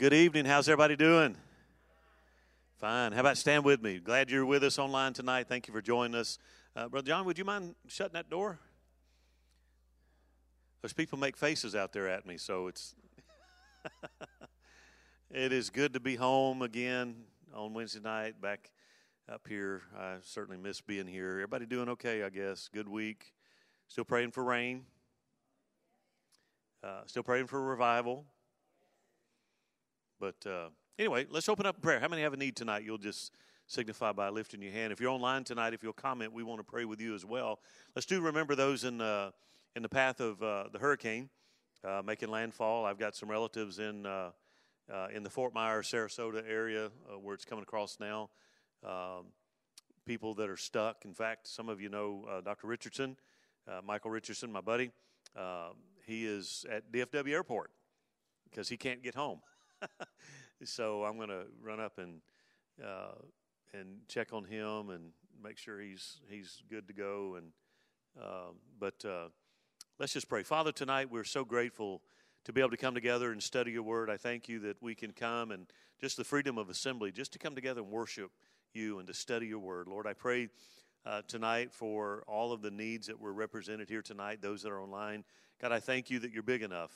Good evening. How's everybody doing? Fine. How about stand with me? Glad you're with us online tonight. Thank you for joining us. Uh, Brother John, would you mind shutting that door? Those people make faces out there at me, so it's. it is good to be home again on Wednesday night, back up here. I certainly miss being here. Everybody doing okay, I guess. Good week. Still praying for rain. Uh, still praying for revival. But uh, anyway, let's open up prayer. How many have a need tonight? You'll just signify by lifting your hand. If you're online tonight, if you'll comment, we want to pray with you as well. Let's do remember those in the, in the path of uh, the hurricane uh, making landfall. I've got some relatives in, uh, uh in the Fort Myers, Sarasota area uh, where it's coming across now. Um, people that are stuck. In fact, some of you know uh, Dr. Richardson, Michael Richardson, my buddy. Um, he is at DFW Airport because he can't get home. so I'm going to run up and uh, and check on him and make sure he's he's good to go. And uh, but uh, let's just pray, Father. Tonight we're so grateful to be able to come together and study Your Word. I thank You that we can come and just the freedom of assembly, just to come together and worship You and to study Your Word, Lord. I pray. Uh, tonight for all of the needs that were represented here tonight, those that are online. God, I thank you that you're big enough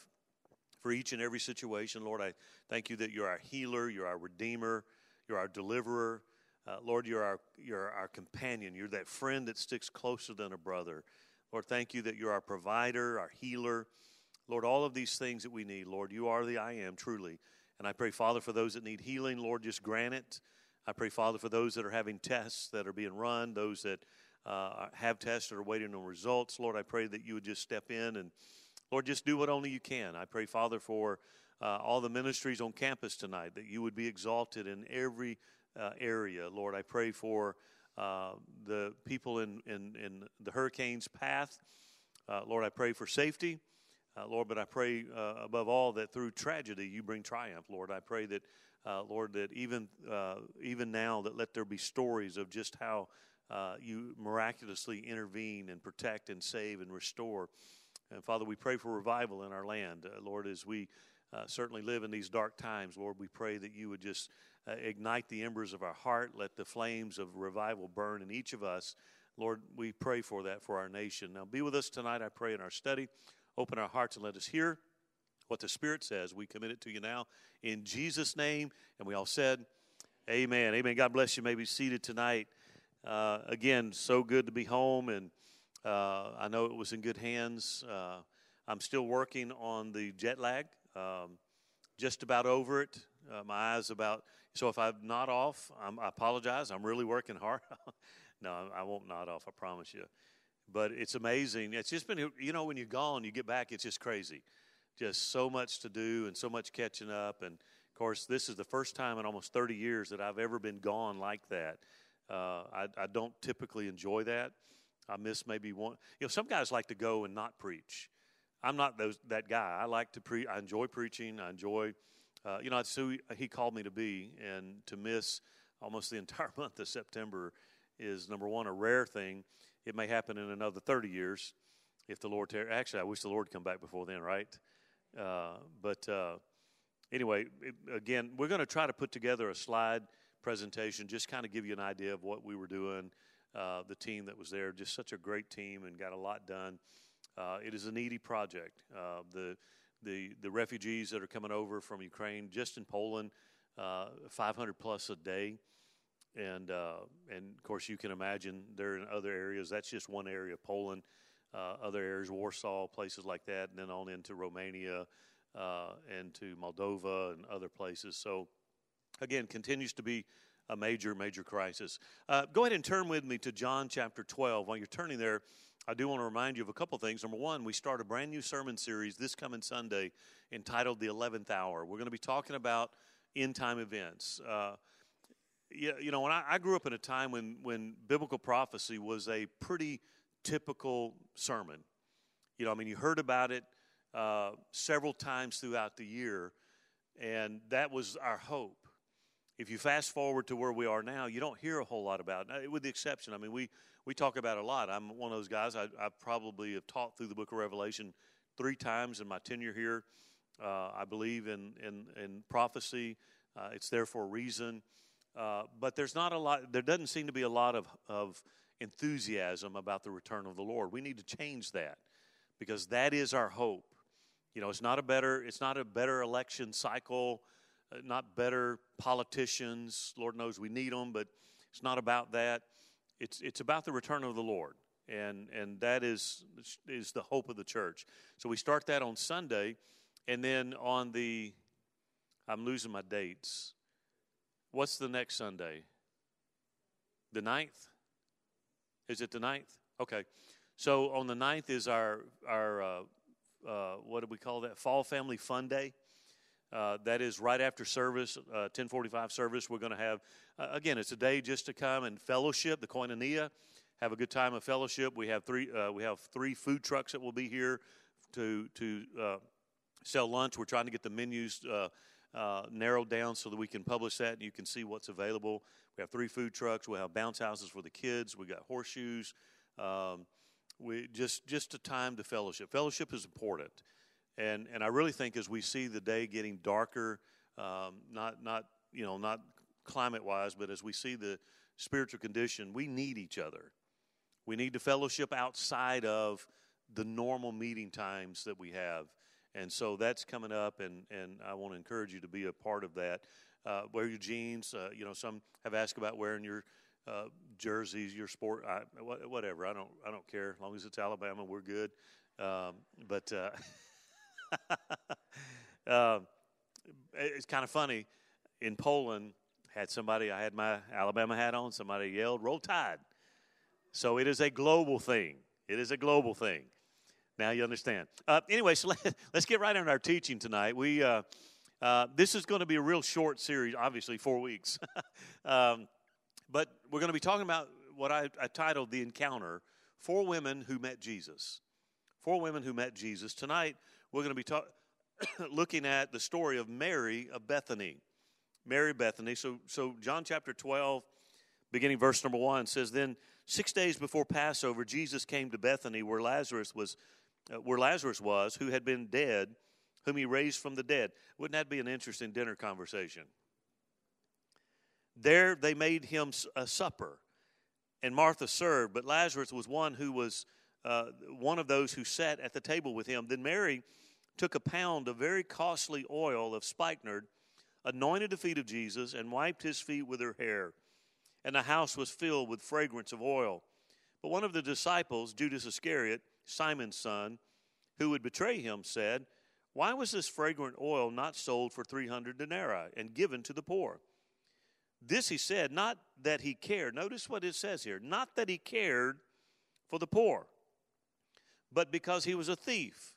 for each and every situation. Lord, I thank you that you're our healer, you're our redeemer, you're our deliverer. Uh, Lord, you're our, you're our companion. You're that friend that sticks closer than a brother. Lord, thank you that you're our provider, our healer. Lord, all of these things that we need, Lord, you are the I am, truly. And I pray, Father, for those that need healing, Lord, just grant it. I pray, Father, for those that are having tests that are being run, those that uh, have tests that are waiting on results. Lord, I pray that you would just step in and Lord, just do what only you can. I pray, Father, for uh, all the ministries on campus tonight, that you would be exalted in every uh, area. Lord, I pray for uh, the people in, in, in, the hurricane's path. Uh, Lord, I pray for safety. Uh, Lord, but I pray uh, above all that through tragedy you bring triumph. Lord, I pray that, Lord, that even even now that let there be stories of just how you miraculously intervene and protect and save and restore. And Father, we pray for revival in our land. Uh, Lord, as we uh, certainly live in these dark times, Lord, we pray that you would just uh, ignite the embers of our heart, let the flames of revival burn in each of us. Lord, we pray for that for our nation. Now, be with us tonight, I pray, in our study. Open our hearts and let us hear what the Spirit says. We commit it to you now in Jesus' name. And we all said, Amen. Amen. God bless you. may be seated tonight. Uh, again, so good to be home and uh, I know it was in good hands. Uh, I'm still working on the jet lag. Um, just about over it. Uh, my eyes about. So if I'm not off, I'm, i apologize. I'm really working hard. no, I won't nod off. I promise you. But it's amazing. It's just been, you know, when you're gone, you get back, it's just crazy. Just so much to do and so much catching up. And of course, this is the first time in almost 30 years that I've ever been gone like that. Uh, I, I, don't typically enjoy that. I miss maybe one. You know, some guys like to go and not preach. I'm not those, that guy. I like to preach. I enjoy preaching. I enjoy, uh, you know, that's who he called me to be. And to miss almost the entire month of September is number one a rare thing. It may happen in another 30 years if the Lord. Ter- Actually, I wish the Lord come back before then, right? Uh, but uh, anyway, it, again, we're going to try to put together a slide presentation, just kind of give you an idea of what we were doing uh, the team that was there. Just such a great team and got a lot done. Uh, it is a needy project. Uh, the the the refugees that are coming over from Ukraine, just in Poland, uh, 500 plus a day, and uh, and of course you can imagine they're in other areas. That's just one area, Poland. other areas, Warsaw, places like that, and then on into Romania and to Moldova and other places. So, again, continues to be a major, major crisis. Uh, go ahead and turn with me to John chapter 12. While you're turning there, I do want to remind you of a couple things. Number one, we start a brand new sermon series this coming Sunday entitled The 11th Hour. We're going to be talking about end time events. Uh, you, you know, when I, I grew up in a time when, when biblical prophecy was a pretty typical sermon. You know, I mean, you heard about it uh, several times throughout the year, and that was our hope if you fast forward to where we are now, you don't hear a whole lot about it, with the exception. I mean, we, we talk about it a lot. I'm one of those guys. I, I probably have taught through the book of Revelation three times in my tenure here. Uh, I believe in, in, in prophecy, uh, it's there for a reason. Uh, but there's not a lot, there doesn't seem to be a lot of, of enthusiasm about the return of the Lord. We need to change that because that is our hope. You know, it's not a better, it's not a better election cycle, not better politicians. Lord knows we need them, but it's not about that. It's, it's about the return of the Lord and and that is is the hope of the church. So we start that on Sunday, and then on the I'm losing my dates. What's the next Sunday? The ninth? Is it the ninth? Okay. So on the ninth is our our uh, uh, what do we call that? Fall Family Fun Day. Uh, that is right after service, 1045 uh, service. We're going to have, uh, again, it's a day just to come and fellowship, the koinonia have a good time of fellowship. We have three uh, we have three food trucks that will be here to to uh, sell lunch. We're trying to get the menus narrowed down so that we can publish that and you can see what's available. We have three food trucks. We have bounce houses for the kids. We got horseshoes. Um, we just just a time to fellowship. Fellowship is important, and and I really think as we see the day getting darker, um, not not you know not climate wise, but as we see the spiritual condition, we need each other. We need to fellowship outside of the normal meeting times that we have. And so that's coming up, and, and I want to encourage you to be a part of that. Uh, wear your jeans. Uh, you know, some have asked about wearing your uh, jerseys, your sport, I, whatever. I don't, I don't care. As long as it's Alabama, we're good. Um, but uh, it's kind of funny. In Poland, had somebody. I had my Alabama hat on. Somebody yelled, "Roll Tide!" So it is a global thing. It is a global thing. Now you understand. Uh, anyway, so let, us get right into our teaching tonight. We uh, uh, this is going to be a real short series, obviously four weeks, um, but we're going to be talking about what I, I titled the encounter: four women who met Jesus. Four women who met Jesus. Tonight we're going to be looking at the story of Mary of Bethany. Mary Bethany. So, so John chapter twelve, beginning verse number one says, then Six days before Passover, Jesus came to Bethany, where Lazarus was, uh, where Lazarus was, who had been dead, whom he raised from the dead. Wouldn't that be an interesting dinner conversation? There they made him a supper, and Martha served, but Lazarus was one who was uh, one of those who sat at the table with him. Then Mary took a pound of very costly oil of spikenard, anointed the feet of Jesus, and wiped his feet with her hair and the house was filled with fragrance of oil. But one of the disciples, Judas Iscariot, Simon's son, who would betray him, said, Why was this fragrant oil not sold for 300 denarii and given to the poor? This he said, not that he cared. Notice what it says here not that he cared for the poor, but because he was a thief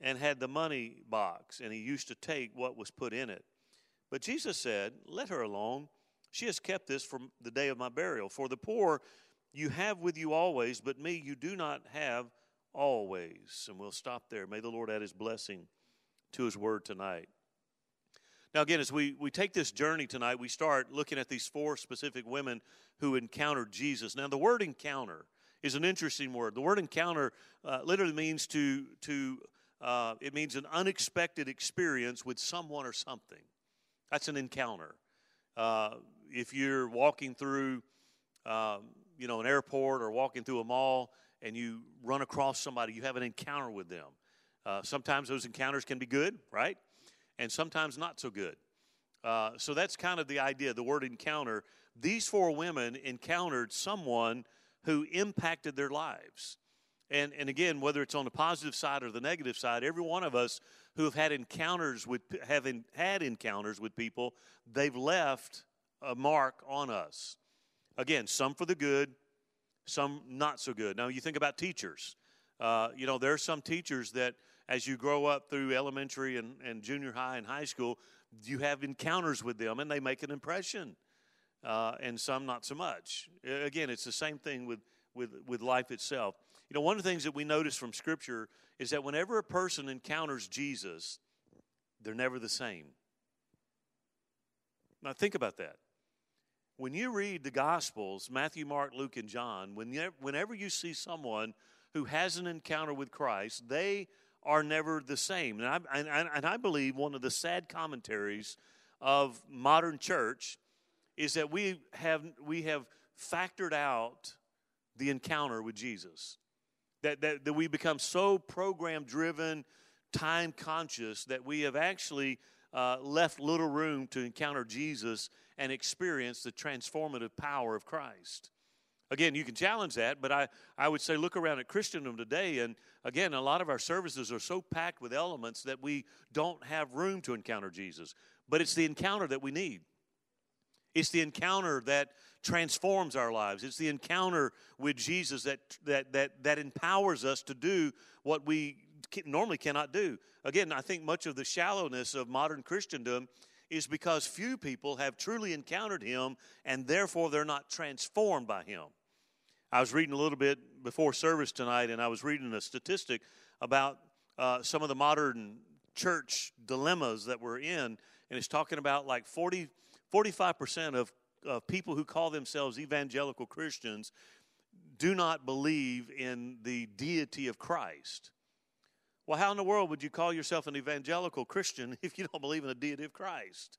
and had the money box, and he used to take what was put in it. But Jesus said, Let her alone. She has kept this from the day of my burial. For the poor you have with you always, but me you do not have always. And we'll stop there. May the Lord add his blessing to his word tonight. Now, again, as we, we take this journey tonight, we start looking at these four specific women who encountered Jesus. Now, the word encounter is an interesting word. The word encounter uh, literally means to, to uh, it means an unexpected experience with someone or something. That's an encounter. Uh, if you're walking through, um, you know, an airport or walking through a mall and you run across somebody, you have an encounter with them. Uh, sometimes those encounters can be good, right? And sometimes not so good. Uh, so that's kind of the idea, the word encounter. These four women encountered someone who impacted their lives. And, and again, whether it's on the positive side or the negative side, every one of us who have had encounters with having had encounters with people, they've left a mark on us. Again, some for the good, some not so good. Now, you think about teachers. Uh, you know, there are some teachers that, as you grow up through elementary and, and junior high and high school, you have encounters with them and they make an impression, uh, and some not so much. Again, it's the same thing with, with, with life itself. You know, one of the things that we notice from Scripture is that whenever a person encounters Jesus, they're never the same. Now, think about that. When you read the Gospels, Matthew, Mark, Luke, and John, whenever you see someone who has an encounter with Christ, they are never the same. And I, and, and I believe one of the sad commentaries of modern church is that we have, we have factored out the encounter with Jesus. That, that, that we become so program driven, time conscious, that we have actually uh, left little room to encounter Jesus and experience the transformative power of Christ. Again, you can challenge that, but I, I would say look around at Christendom today, and again, a lot of our services are so packed with elements that we don't have room to encounter Jesus. But it's the encounter that we need. It's the encounter that transforms our lives. It's the encounter with Jesus that, that, that, that empowers us to do what we normally cannot do. Again, I think much of the shallowness of modern Christendom is because few people have truly encountered him and therefore they're not transformed by him. I was reading a little bit before service tonight and I was reading a statistic about uh, some of the modern church dilemmas that we're in, and it's talking about like 40, 45% of, of people who call themselves evangelical Christians do not believe in the deity of Christ. Well, how in the world would you call yourself an evangelical Christian if you don't believe in the deity of Christ?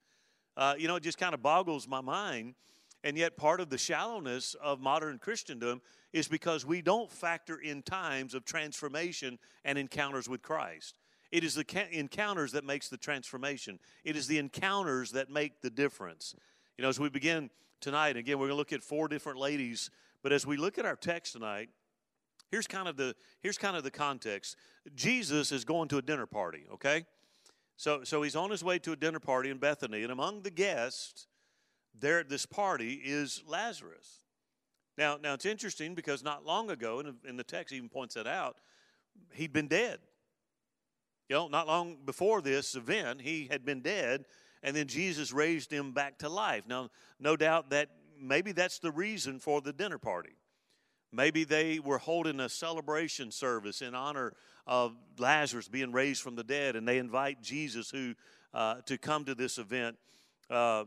Uh, you know, it just kind of boggles my mind. And yet, part of the shallowness of modern Christendom is because we don't factor in times of transformation and encounters with Christ. It is the encounters that makes the transformation. It is the encounters that make the difference. You know, as we begin tonight, again, we're going to look at four different ladies. But as we look at our text tonight, Here's kind of the here's kind of the context. Jesus is going to a dinner party, okay? So so he's on his way to a dinner party in Bethany, and among the guests there at this party is Lazarus. Now now it's interesting because not long ago, and in the text even points that out, he'd been dead. You know, not long before this event, he had been dead, and then Jesus raised him back to life. Now, no doubt that maybe that's the reason for the dinner party. Maybe they were holding a celebration service in honor of Lazarus being raised from the dead, and they invite Jesus who uh, to come to this event. Uh,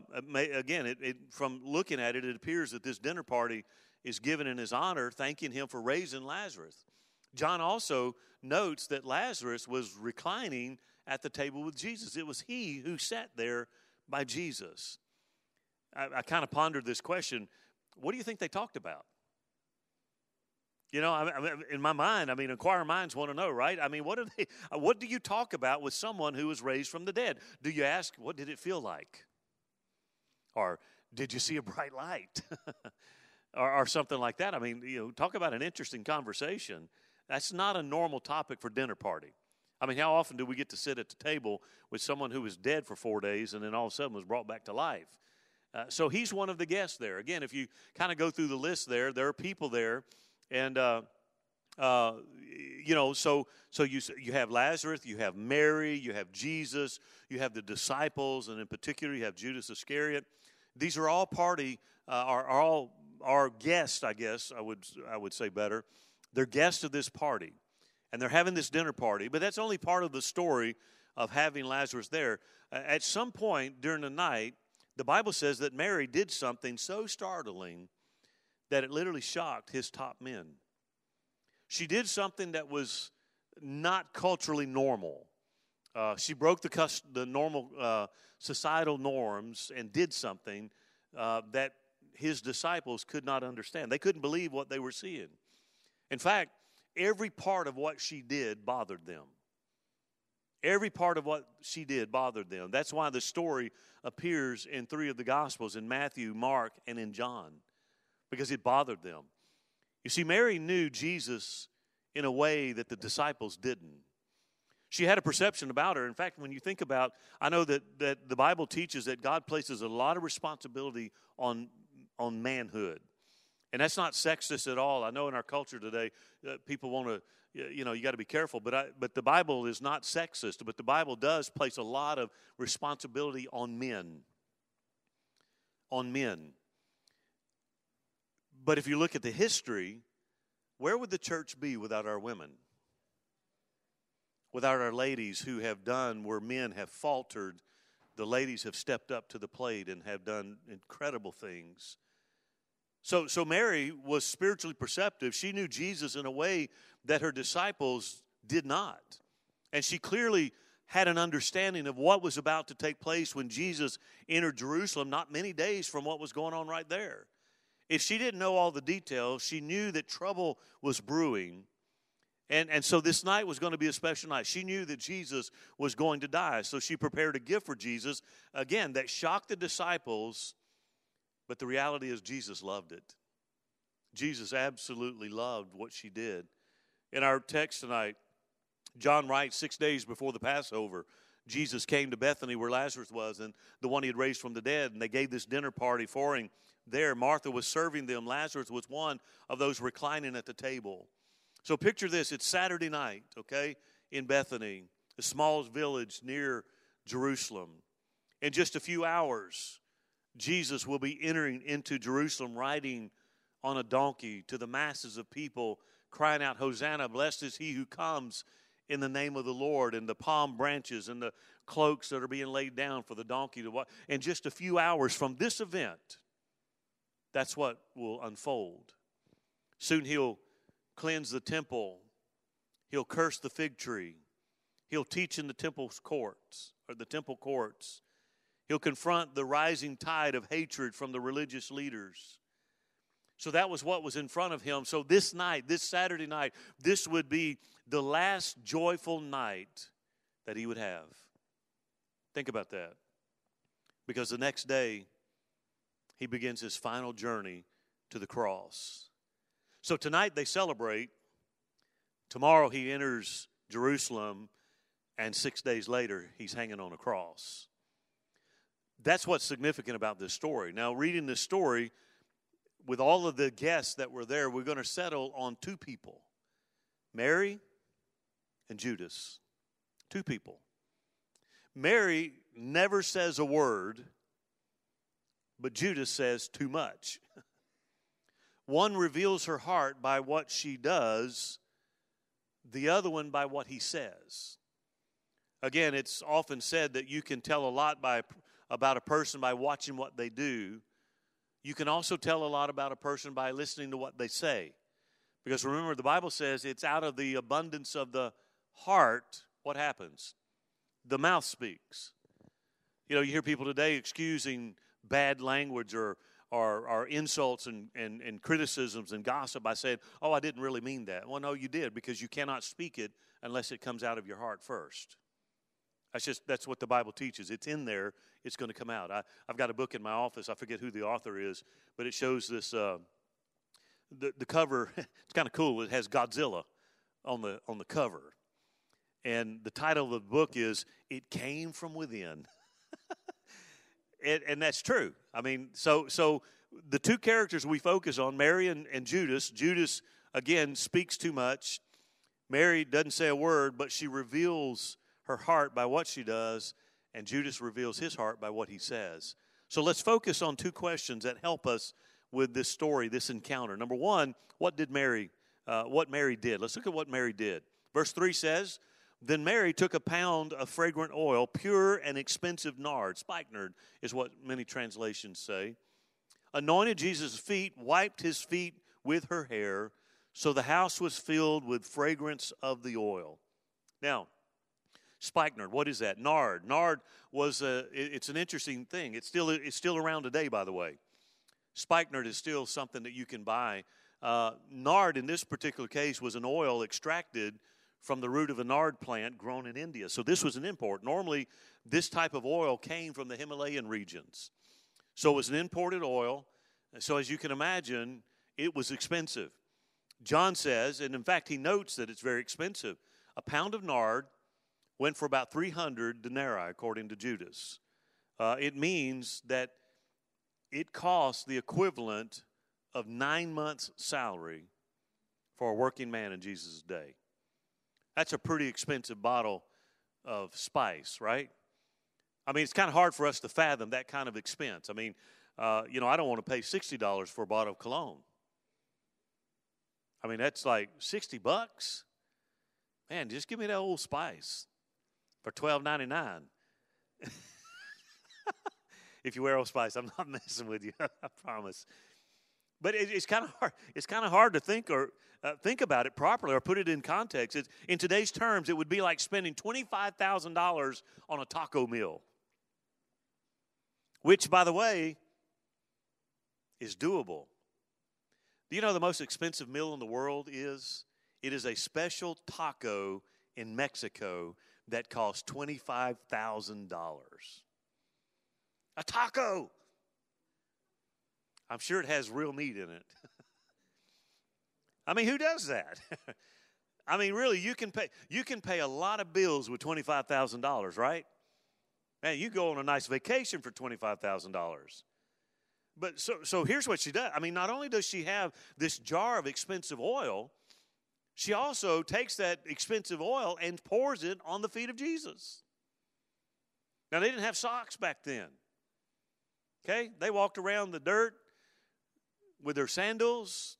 again, it, it, from looking at it, it appears that this dinner party is given in his honor, thanking him for raising Lazarus. John also notes that Lazarus was reclining at the table with Jesus. It was he who sat there by Jesus. I, I kind of pondered this question what do you think they talked about? You know, I mean, in my mind, I mean, inquiring minds want to know, right? I mean, what do they? What do you talk about with someone who was raised from the dead? Do you ask, "What did it feel like?" Or did you see a bright light? or, or, something like that. I mean, you know, talk about an interesting conversation. That's not a normal topic for dinner party. I mean, how often do we get to sit at the table with someone who was dead for four days and then all of a sudden was brought back to life? Uh, so he's one of the guests there. Again, if you kind of go through the list there, there are people there and uh, uh, you know, so so you you have Lazarus, you have Mary, you have Jesus, you have the disciples, and in particular, you have Judas Iscariot. These are all party uh, are, are all our guests, I guess I would I would say better. They're guests of this party, and they're having this dinner party. But that's only part of the story of having Lazarus there. at some point during the night, the Bible says that Mary did something so startling that it literally shocked his top men. She did something that was not culturally normal. Uh, she broke the, the normal uh, societal norms and did something uh, that his disciples could not understand. They couldn't believe what they were seeing. In fact, every part of what she did bothered them. Every part of what she did bothered them. That's why the story appears in three of the Gospels in Matthew, Mark, and in John because it bothered them. You see, Mary knew Jesus in a way that the disciples didn't. She had a perception about her. In fact, when you think about, I know that, that the Bible teaches that God places a lot of responsibility on, on manhood. And that's not sexist at all. I know in our culture today, uh, people want to, you know, you got to be careful. But I, but the Bible is not sexist. But the Bible does place a lot of responsibility on men. On men. But if you look at the history, where would the church be without our women? Without our ladies who have done where men have faltered, the ladies have stepped up to the plate and have done incredible things. So, so Mary was spiritually perceptive. She knew Jesus in a way that her disciples did not. And she clearly had an understanding of what was about to take place when Jesus entered Jerusalem, not many days from what was going on right there. If she didn't know all the details, she knew that trouble was brewing. And, and so this night was going to be a special night. She knew that Jesus was going to die. So she prepared a gift for Jesus, again, that shocked the disciples. But the reality is, Jesus loved it. Jesus absolutely loved what she did. In our text tonight, John writes six days before the Passover, Jesus came to Bethany where Lazarus was and the one he had raised from the dead, and they gave this dinner party for him there. Martha was serving them, Lazarus was one of those reclining at the table. So picture this it's Saturday night, okay, in Bethany, a small village near Jerusalem. In just a few hours, Jesus will be entering into Jerusalem riding on a donkey to the masses of people crying out, Hosanna, blessed is he who comes in the name of the Lord, and the palm branches and the cloaks that are being laid down for the donkey to walk. In just a few hours from this event, that's what will unfold. Soon he'll cleanse the temple, he'll curse the fig tree, he'll teach in the temple's courts, or the temple courts. He'll confront the rising tide of hatred from the religious leaders. So that was what was in front of him. So this night, this Saturday night, this would be the last joyful night that he would have. Think about that. Because the next day, he begins his final journey to the cross. So tonight they celebrate. Tomorrow he enters Jerusalem, and six days later, he's hanging on a cross. That's what's significant about this story. Now, reading this story, with all of the guests that were there, we're going to settle on two people Mary and Judas. Two people. Mary never says a word, but Judas says too much. one reveals her heart by what she does, the other one by what he says. Again, it's often said that you can tell a lot by, about a person by watching what they do you can also tell a lot about a person by listening to what they say. Because remember, the Bible says it's out of the abundance of the heart, what happens? The mouth speaks. You know, you hear people today excusing bad language or, or, or insults and, and, and criticisms and gossip by saying, oh, I didn't really mean that. Well, no, you did because you cannot speak it unless it comes out of your heart first. That's just that's what the Bible teaches. It's in there. It's going to come out. I, have got a book in my office. I forget who the author is, but it shows this. Uh, the the cover. It's kind of cool. It has Godzilla on the on the cover, and the title of the book is "It Came from Within." and, and that's true. I mean, so so the two characters we focus on, Mary and, and Judas. Judas again speaks too much. Mary doesn't say a word, but she reveals her heart by what she does, and Judas reveals his heart by what he says. So let's focus on two questions that help us with this story, this encounter. Number one, what did Mary, uh, what Mary did? Let's look at what Mary did. Verse three says, "Then Mary took a pound of fragrant oil, pure and expensive nard. Spikenard is what many translations say. Anointed Jesus' feet, wiped his feet with her hair, so the house was filled with fragrance of the oil." Now, spikenard. What is that? Nard. Nard was a. It's an interesting thing. It's still it's still around today, by the way. Spikenard is still something that you can buy. Uh, nard, in this particular case, was an oil extracted from the root of a nard plant grown in India. So this was an import. Normally, this type of oil came from the Himalayan regions. So it was an imported oil. So as you can imagine, it was expensive. John says, and in fact, he notes that it's very expensive. A pound of nard went for about 300 denarii, according to Judas. Uh, it means that it cost the equivalent of nine months' salary for a working man in Jesus' day. That's a pretty expensive bottle of spice, right? I mean, it's kind of hard for us to fathom that kind of expense. I mean, uh, you know, I don't want to pay $60 for a bottle of cologne. I mean, that's like 60 bucks. Man, just give me that old spice for twelve ninety nine. if you wear Old Spice, I'm not messing with you. I promise. But it, it's kind of hard. It's kind of hard to think or uh, think about it properly or put it in context. It's, in today's terms, it would be like spending twenty-five thousand dollars on a taco meal, which, by the way, is doable. Do you know the most expensive meal in the world is? It is a special taco in Mexico that costs $25,000. A taco! I'm sure it has real meat in it. I mean, who does that? I mean, really, you can pay you can pay a lot of bills with twenty five thousand dollars, right? Man, you go on a nice vacation for twenty five thousand dollars. But so so here's what she does. I mean, not only does she have this jar of expensive oil, she also takes that expensive oil and pours it on the feet of Jesus. Now they didn't have socks back then. Okay? They walked around the dirt with their sandals.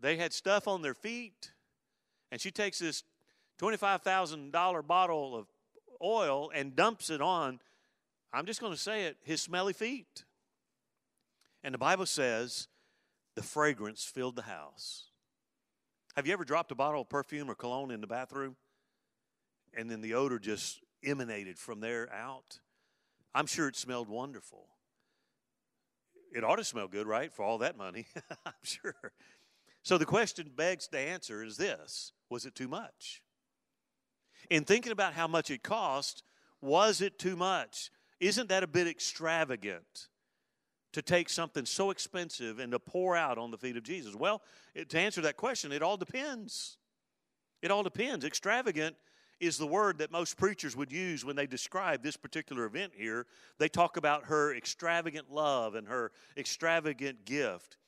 They had stuff on their feet. And she takes this $25,000 bottle of oil and dumps it on, I'm just going to say it, his smelly feet. And the Bible says the fragrance filled the house. Have you ever dropped a bottle of perfume or cologne in the bathroom? And then the odor just emanated from there out? I'm sure it smelled wonderful. It ought to smell good, right? For all that money, I'm sure. So the question begs to answer is this Was it too much? In thinking about how much it cost, was it too much? Isn't that a bit extravagant to take something so expensive and to pour out on the feet of Jesus? Well, it, to answer that question, it all depends. It all depends. Extravagant is the word that most preachers would use when they describe this particular event here. They talk about her extravagant love and her extravagant gift.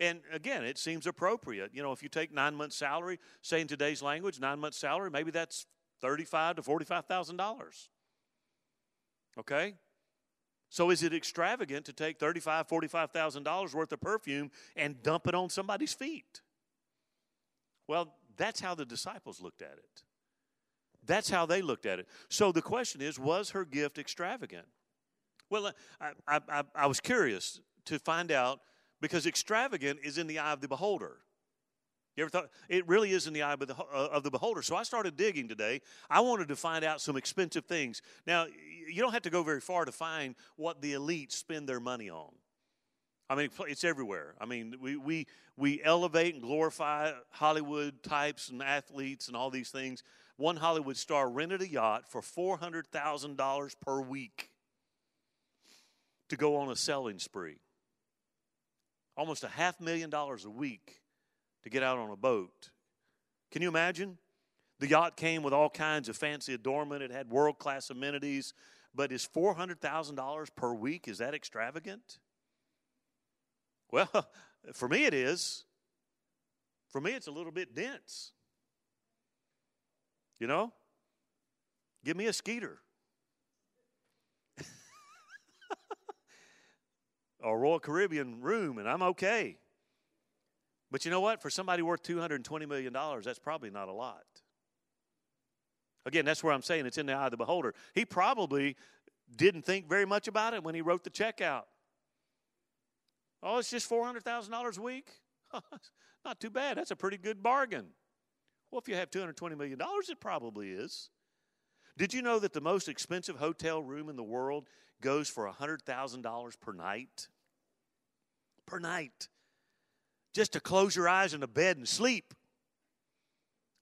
And again, it seems appropriate. You know, if you take nine months' salary, say in today's language, nine months' salary, maybe that's thirty-five to forty-five thousand dollars. Okay, so is it extravagant to take thirty-five, forty-five thousand dollars worth of perfume and dump it on somebody's feet? Well, that's how the disciples looked at it. That's how they looked at it. So the question is, was her gift extravagant? Well, uh, I, I, I, I was curious to find out because extravagant is in the eye of the beholder. You ever thought it really is in the eye of the, uh, of the beholder? So I started digging today. I wanted to find out some expensive things. Now, you don't have to go very far to find what the elites spend their money on. I mean, it's everywhere. I mean, we, we, we elevate and glorify Hollywood types and athletes and all these things. One Hollywood star rented a yacht for $400,000 per week to go on a selling spree. Almost a half million dollars a week to get out on a boat. Can you imagine? The yacht came with all kinds of fancy adornment. It had world class amenities. But is $400,000 per week, is that extravagant? Well, for me it is. For me, it's a little bit dense. You know? Give me a skeeter. a Royal Caribbean room, and I'm okay. But you know what? For somebody worth $220 million, that's probably not a lot. Again, that's where I'm saying it's in the eye of the beholder. He probably didn't think very much about it when he wrote the check out. Oh, it's just $400,000 a week? not too bad. That's a pretty good bargain. Well, if you have $220 million, it probably is. Did you know that the most expensive hotel room in the world goes for $100,000 per night? Per night. Just to close your eyes in a bed and sleep.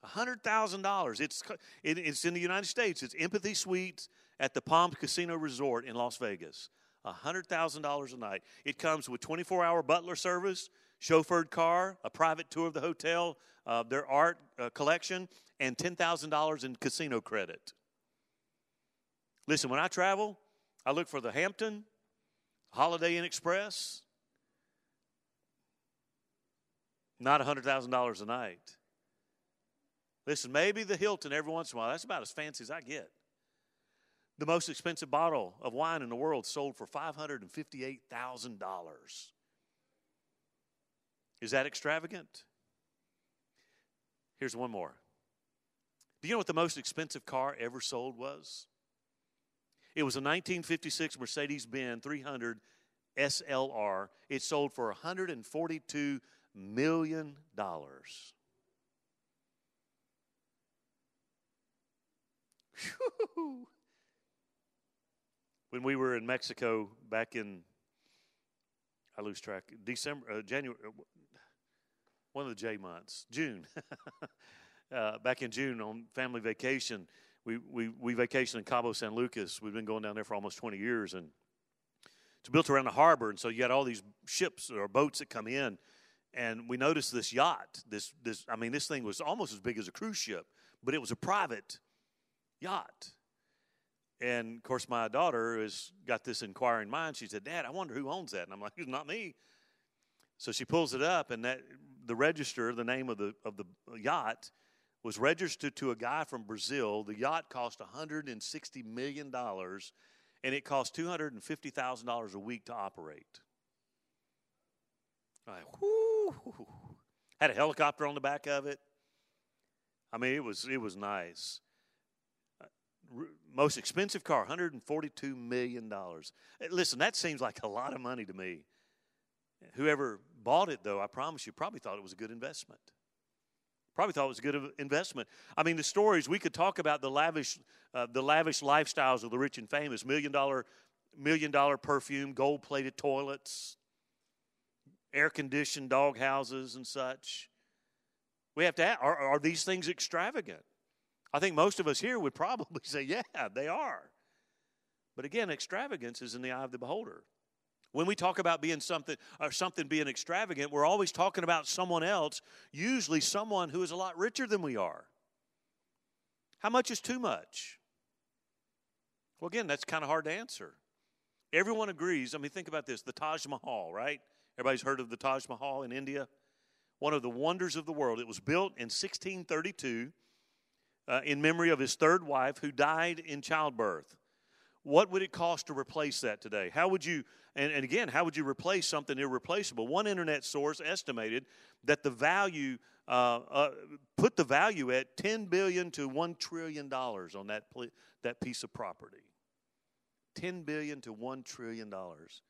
$100,000. It's, it, it's in the United States. It's Empathy Suites at the Palms Casino Resort in Las Vegas. $100,000 a night. It comes with 24 hour butler service, chauffeured car, a private tour of the hotel, uh, their art uh, collection, and $10,000 in casino credit. Listen, when I travel, I look for the Hampton, Holiday Inn Express, not $100,000 a night. Listen, maybe the Hilton every once in a while, that's about as fancy as I get. The most expensive bottle of wine in the world sold for $558,000. Is that extravagant? Here's one more. Do you know what the most expensive car ever sold was? It was a 1956 Mercedes Benz 300 SLR. It sold for $142 million. dollars. When we were in Mexico back in, I lose track, December, uh, January, uh, one of the J months, June. uh, back in June on family vacation, we, we, we vacationed in Cabo San Lucas. We've been going down there for almost 20 years, and it's built around the harbor, and so you got all these ships or boats that come in. And we noticed this yacht. This, this, I mean, this thing was almost as big as a cruise ship, but it was a private yacht. And of course, my daughter has got this inquiring mind. She said, "Dad, I wonder who owns that." And I'm like, "It's not me." So she pulls it up, and that the register, the name of the of the yacht, was registered to a guy from Brazil. The yacht cost 160 million dollars, and it cost 250 thousand dollars a week to operate. Like, whoo, had a helicopter on the back of it. I mean, it was it was nice most expensive car, $142 million. Listen, that seems like a lot of money to me. Whoever bought it, though, I promise you, probably thought it was a good investment. Probably thought it was a good investment. I mean, the stories we could talk about the lavish, uh, the lavish lifestyles of the rich and famous, million dollar, million dollar perfume, gold plated toilets, air conditioned dog houses, and such. We have to ask, are, are these things extravagant? I think most of us here would probably say, yeah, they are. But again, extravagance is in the eye of the beholder. When we talk about being something or something being extravagant, we're always talking about someone else, usually someone who is a lot richer than we are. How much is too much? Well, again, that's kind of hard to answer. Everyone agrees. I mean, think about this the Taj Mahal, right? Everybody's heard of the Taj Mahal in India? One of the wonders of the world. It was built in 1632 uh, in memory of his third wife who died in childbirth. What would it cost to replace that today? How would you, and, and again, how would you replace something irreplaceable? One internet source estimated that the value, uh, uh, put the value at 10 billion to 1 trillion dollars on that, that piece of property. 10 billion to 1 trillion dollars.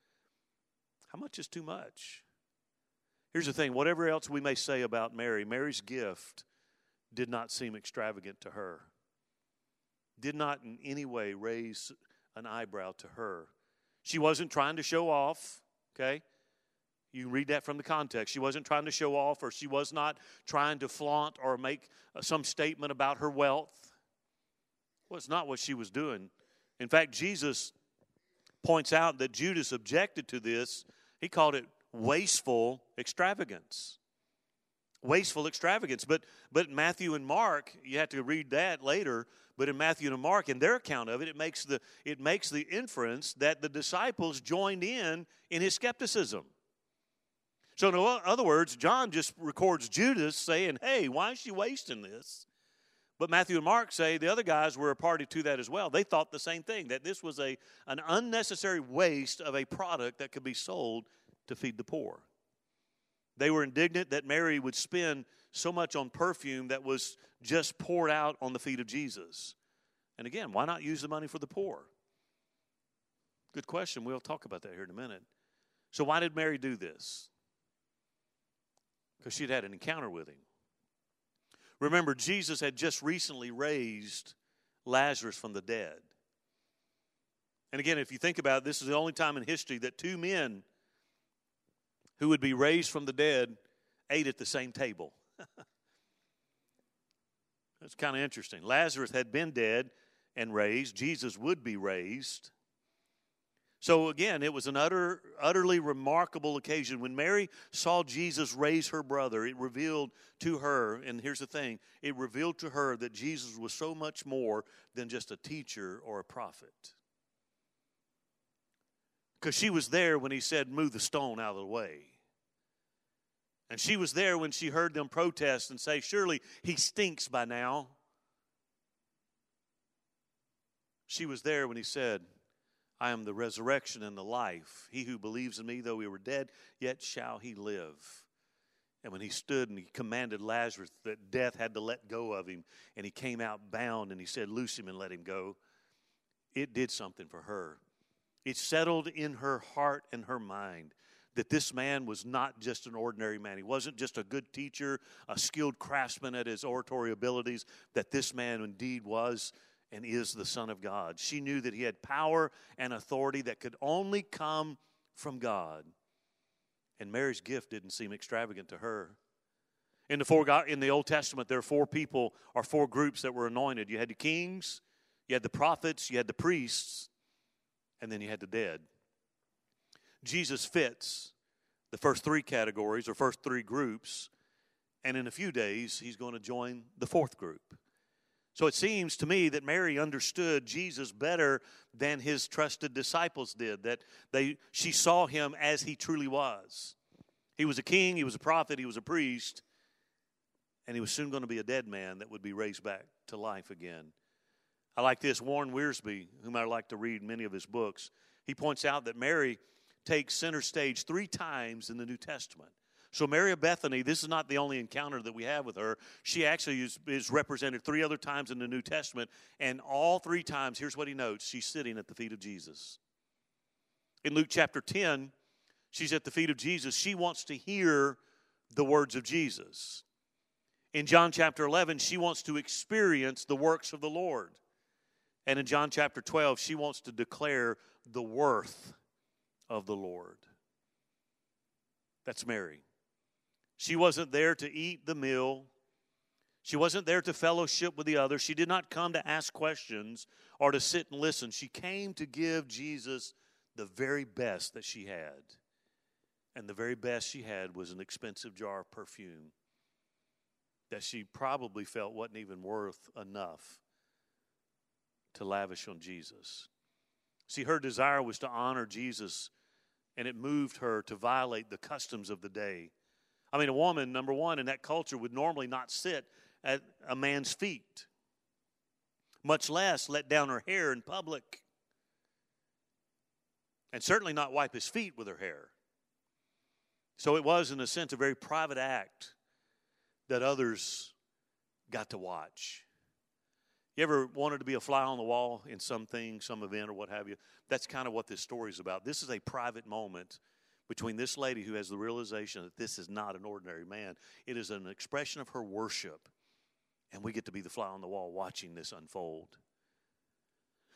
How much is too much? Here's the thing whatever else we may say about Mary, Mary's gift did not seem extravagant to her, did not in any way raise an eyebrow to her. She wasn't trying to show off, okay? You read that from the context. She wasn't trying to show off, or she was not trying to flaunt or make uh, some statement about her wealth. Well, it's not what she was doing. In fact, Jesus points out that Judas objected to this. He called it wasteful extravagance wasteful extravagance. But but Matthew and Mark, you have to read that later. But in Matthew and Mark, in their account of it, it makes the it makes the inference that the disciples joined in in his skepticism. So in other words, John just records Judas saying, "Hey, why is she wasting this?" But Matthew and Mark say the other guys were a party to that as well. They thought the same thing that this was a an unnecessary waste of a product that could be sold to feed the poor. They were indignant that Mary would spend so much on perfume that was just poured out on the feet of Jesus. And again, why not use the money for the poor? Good question. We'll talk about that here in a minute. So, why did Mary do this? Because she'd had an encounter with him. Remember, Jesus had just recently raised Lazarus from the dead. And again, if you think about it, this is the only time in history that two men who would be raised from the dead ate at the same table. That's kind of interesting. Lazarus had been dead and raised, Jesus would be raised. So again, it was an utter, utterly remarkable occasion. When Mary saw Jesus raise her brother, it revealed to her, and here's the thing it revealed to her that Jesus was so much more than just a teacher or a prophet. Because she was there when he said, Move the stone out of the way. And she was there when she heard them protest and say, Surely he stinks by now. She was there when he said, I am the resurrection and the life. He who believes in me, though he were dead, yet shall he live. And when he stood and he commanded Lazarus that death had to let go of him, and he came out bound and he said, Loose him and let him go, it did something for her. It settled in her heart and her mind that this man was not just an ordinary man. He wasn't just a good teacher, a skilled craftsman at his oratory abilities, that this man indeed was and is the Son of God. She knew that he had power and authority that could only come from God. And Mary's gift didn't seem extravagant to her. In the, four, in the Old Testament, there are four people or four groups that were anointed. You had the kings, you had the prophets, you had the priests, and then you had the dead. Jesus fits the first three categories or first three groups, and in a few days, he's going to join the fourth group. So it seems to me that Mary understood Jesus better than his trusted disciples did, that they, she saw him as he truly was. He was a king, he was a prophet, he was a priest, and he was soon going to be a dead man that would be raised back to life again. I like this. Warren Wiersbe, whom I like to read many of his books, he points out that Mary takes center stage three times in the New Testament. So, Mary of Bethany, this is not the only encounter that we have with her. She actually is, is, represented three other times in the New Testament, and all three times, here's what he notes she's sitting at the feet of Jesus. In Luke chapter 10, she's at the feet of Jesus. She wants to hear the words of Jesus. In John chapter 11, she wants to experience the works of the Lord. And in John chapter 12, she wants to declare the worth of the Lord. That's Mary. She wasn't there to eat the meal. She wasn't there to fellowship with the others. She did not come to ask questions or to sit and listen. She came to give Jesus the very best that she had. And the very best she had was an expensive jar of perfume that she probably felt wasn't even worth enough to lavish on Jesus. See, her desire was to honor Jesus, and it moved her to violate the customs of the day. I mean, a woman, number one, in that culture would normally not sit at a man's feet, much less let down her hair in public, and certainly not wipe his feet with her hair. So it was, in a sense, a very private act that others got to watch. You ever wanted to be a fly on the wall in something, some event, or what have you? That's kind of what this story is about. This is a private moment between this lady who has the realization that this is not an ordinary man. It is an expression of her worship, and we get to be the fly on the wall watching this unfold.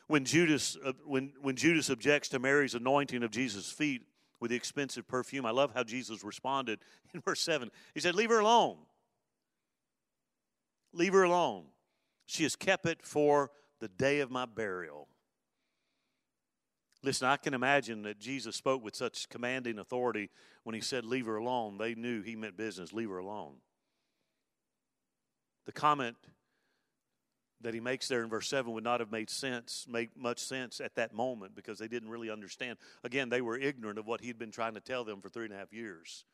When Judas, uh, when, when Judas objects to Mary's anointing of Jesus' feet with the expensive perfume, I love how Jesus responded in verse 7. He said, Leave her alone. Leave her alone. She has kept it for the day of my burial. Listen, I can imagine that Jesus spoke with such commanding authority when he said, Leave her alone. They knew he meant business, leave her alone. The comment that he makes there in verse 7 would not have made sense, make much sense at that moment because they didn't really understand. Again, they were ignorant of what he'd been trying to tell them for three and a half years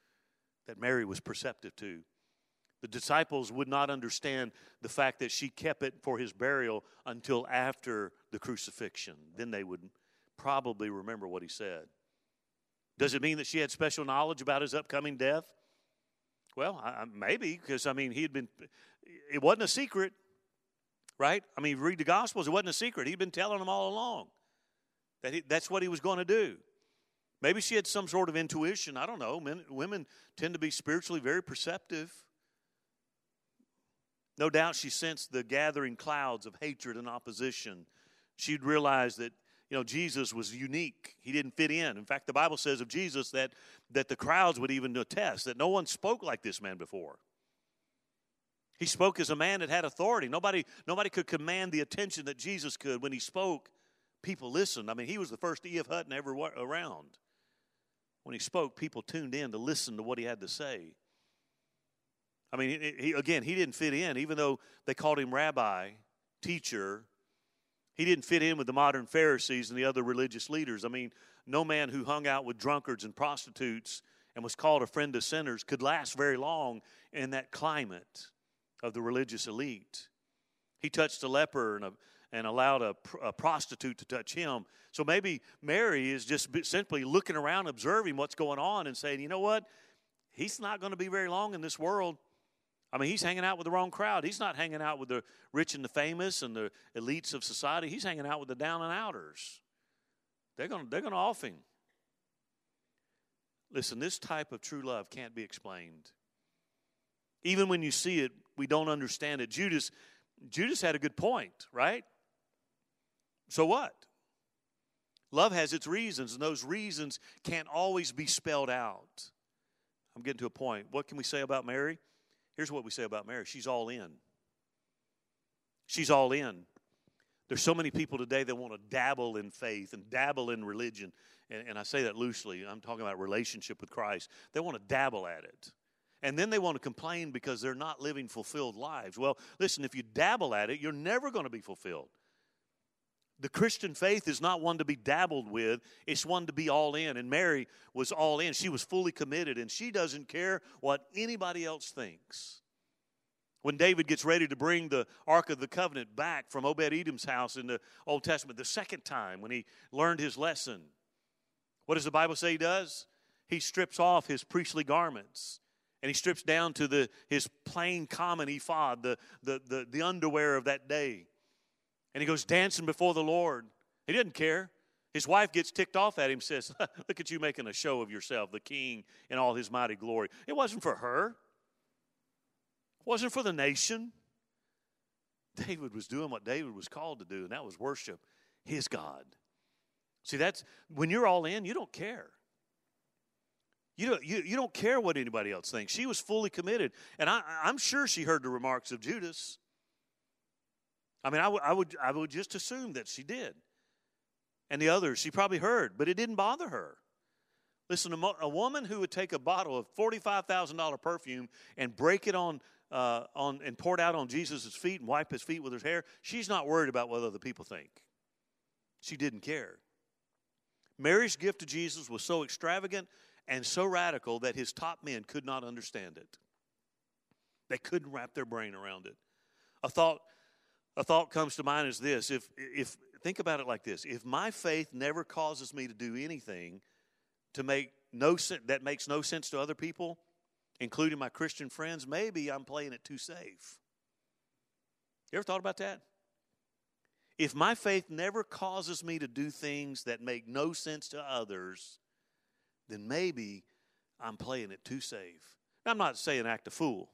that Mary was perceptive to. The disciples would not understand the fact that she kept it for his burial until after the crucifixion. Then they would probably remember what he said. Does it mean that she had special knowledge about his upcoming death? Well, I, maybe, because I mean, he had been, it wasn't a secret, right? I mean, read the Gospels, it wasn't a secret. He'd been telling them all along that he, that's what he was going to do. Maybe she had some sort of intuition. I don't know. Men, women tend to be spiritually very perceptive. No doubt she sensed the gathering clouds of hatred and opposition. She'd realized that you know Jesus was unique. He didn't fit in. In fact, the Bible says of Jesus that that the crowds would even attest that no one spoke like this man before. He spoke as a man that had authority. Nobody nobody could command the attention that Jesus could when he spoke. People listened. I mean, he was the first E.F. Hutton ever around. When he spoke, people tuned in to listen to what he had to say. I mean, he, he, again, he didn't fit in, even though they called him rabbi, teacher. He didn't fit in with the modern Pharisees and the other religious leaders. I mean, no man who hung out with drunkards and prostitutes and was called a friend of sinners could last very long in that climate of the religious elite. He touched a leper and, a, and allowed a, a prostitute to touch him. So maybe Mary is just simply looking around, observing what's going on, and saying, you know what? He's not going to be very long in this world. I mean, he's hanging out with the wrong crowd. He's not hanging out with the rich and the famous and the elites of society. He's hanging out with the down and outers. they're going to they're going to off him. Listen, this type of true love can't be explained. Even when you see it, we don't understand it. Judas Judas had a good point, right? So what? Love has its reasons, and those reasons can't always be spelled out. I'm getting to a point. What can we say about Mary? Here's what we say about Mary she's all in. She's all in. There's so many people today that want to dabble in faith and dabble in religion. And, and I say that loosely. I'm talking about relationship with Christ. They want to dabble at it. And then they want to complain because they're not living fulfilled lives. Well, listen, if you dabble at it, you're never going to be fulfilled. The Christian faith is not one to be dabbled with, it's one to be all in. And Mary was all in. She was fully committed, and she doesn't care what anybody else thinks. When David gets ready to bring the Ark of the Covenant back from Obed Edom's house in the Old Testament, the second time when he learned his lesson, what does the Bible say he does? He strips off his priestly garments and he strips down to the, his plain common ephod, the, the, the, the underwear of that day and he goes dancing before the Lord. He didn't care. His wife gets ticked off at him, says, Look at you making a show of yourself, the king in all his mighty glory. It wasn't for her, it wasn't for the nation. David was doing what David was called to do, and that was worship his God. See, that's when you're all in, you don't care. You don't, you, you don't care what anybody else thinks. She was fully committed. And I, I'm sure she heard the remarks of Judas. I mean, I, w- I, would, I would just assume that she did. And the others, she probably heard, but it didn't bother her. Listen, a, mo- a woman who would take a bottle of $45,000 perfume and break it on, uh, on and pour it out on Jesus' feet and wipe his feet with her hair, she's not worried about what other people think. She didn't care. Mary's gift to Jesus was so extravagant and so radical that his top men could not understand it. They couldn't wrap their brain around it. A thought a thought comes to mind is this. If if think about it like this. If my faith never causes me to do anything to make no sense that makes no sense to other people including my christian friends maybe i'm playing it too safe. You ever thought about that? If my faith never causes me to do things that make no sense to others then maybe i'm playing it too safe. Now, i'm not saying act a fool.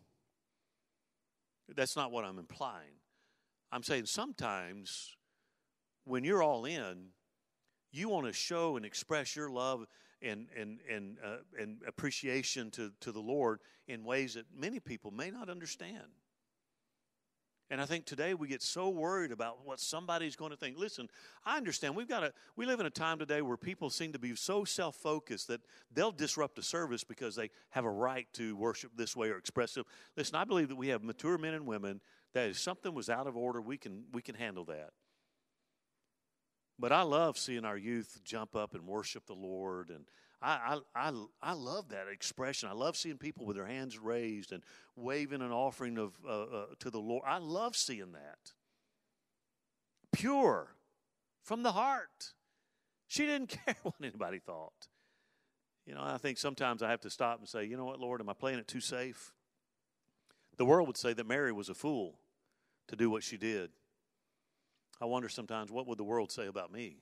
That's not what i'm implying I'm saying sometimes when you're all in, you want to show and express your love and and and uh, and appreciation to to the Lord in ways that many people may not understand. And I think today we get so worried about what somebody's going to think. Listen, I understand we've got to we live in a time today where people seem to be so self-focused that they'll disrupt a service because they have a right to worship this way or express it. Listen, I believe that we have mature men and women that if something was out of order, we can we can handle that. But I love seeing our youth jump up and worship the Lord, and I, I, I, love that expression. I love seeing people with their hands raised and waving an offering of uh, uh, to the Lord. I love seeing that. Pure, from the heart. She didn't care what anybody thought. You know, I think sometimes I have to stop and say, you know what, Lord, am I playing it too safe? The world would say that Mary was a fool to do what she did. I wonder sometimes what would the world say about me?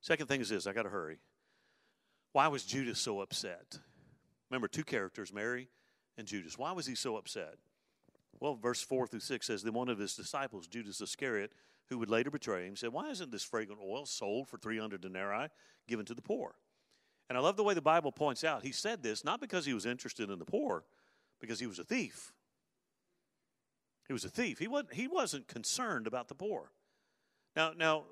Second thing is this I got to hurry. Why was Judas so upset? Remember, two characters, Mary and Judas. Why was he so upset? Well, verse 4 through 6 says, Then one of his disciples, Judas Iscariot, who would later betray him, said, Why isn't this fragrant oil sold for 300 denarii given to the poor? And I love the way the Bible points out. He said this not because he was interested in the poor, because he was a thief. He was a thief. He wasn't, he wasn't concerned about the poor. Now, now,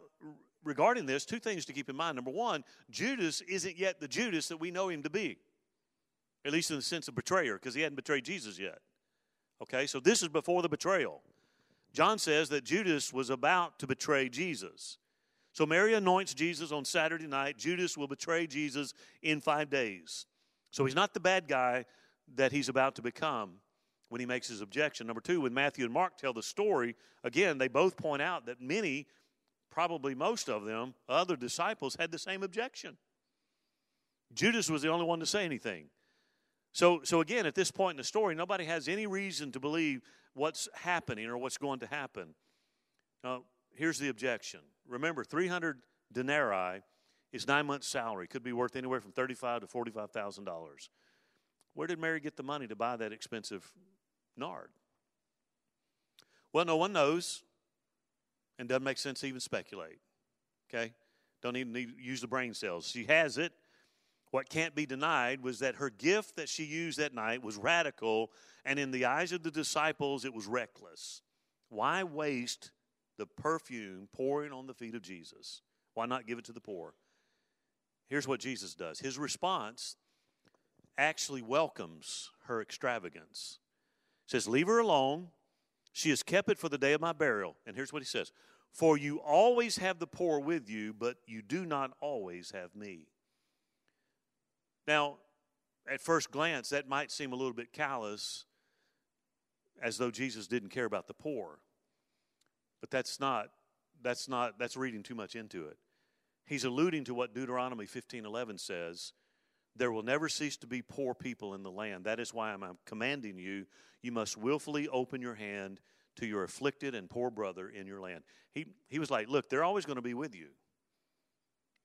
regarding this, two things to keep in mind. Number one, Judas isn't yet the Judas that we know him to be, at least in the sense of betrayer, because he hadn't betrayed Jesus yet. Okay, so this is before the betrayal. John says that Judas was about to betray Jesus. So Mary anoints Jesus on Saturday night. Judas will betray Jesus in five days. So he's not the bad guy that he's about to become when he makes his objection. Number two, when Matthew and Mark tell the story, again, they both point out that many, probably most of them, other disciples, had the same objection. Judas was the only one to say anything. So, so again, at this point in the story, nobody has any reason to believe what's happening or what's going to happen. Now, here's the objection. Remember, 300 denarii is nine months' salary could be worth anywhere from thirty-five to forty-five thousand dollars. Where did Mary get the money to buy that expensive nard? Well, no one knows, and doesn't make sense to even speculate. Okay, don't even need use the brain cells. She has it. What can't be denied was that her gift that she used that night was radical, and in the eyes of the disciples, it was reckless. Why waste the perfume pouring on the feet of Jesus? Why not give it to the poor? Here's what Jesus does His response actually welcomes her extravagance. Says, Leave her alone. She has kept it for the day of my burial. And here's what he says For you always have the poor with you, but you do not always have me. Now, at first glance, that might seem a little bit callous, as though Jesus didn't care about the poor. But that's not, that's not, that's reading too much into it. He's alluding to what Deuteronomy 15:11 says, there will never cease to be poor people in the land. That is why I'm commanding you, you must willfully open your hand to your afflicted and poor brother in your land. He, he was like, Look, they're always going to be with you.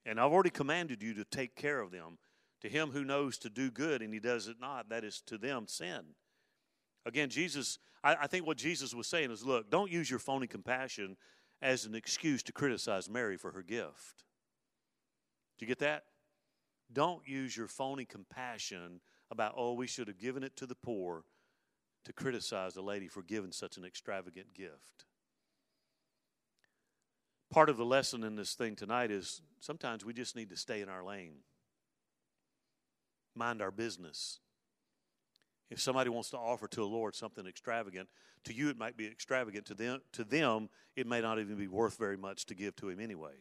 And I've already commanded you to take care of them. To him who knows to do good and he does it not, that is to them sin. Again, Jesus, I, I think what Jesus was saying is look, don't use your phony compassion as an excuse to criticize Mary for her gift. Do you get that? Don't use your phony compassion about, oh, we should have given it to the poor to criticize a lady for giving such an extravagant gift. Part of the lesson in this thing tonight is sometimes we just need to stay in our lane, mind our business. If somebody wants to offer to a Lord something extravagant, to you it might be extravagant. To them, to them, it may not even be worth very much to give to Him anyway.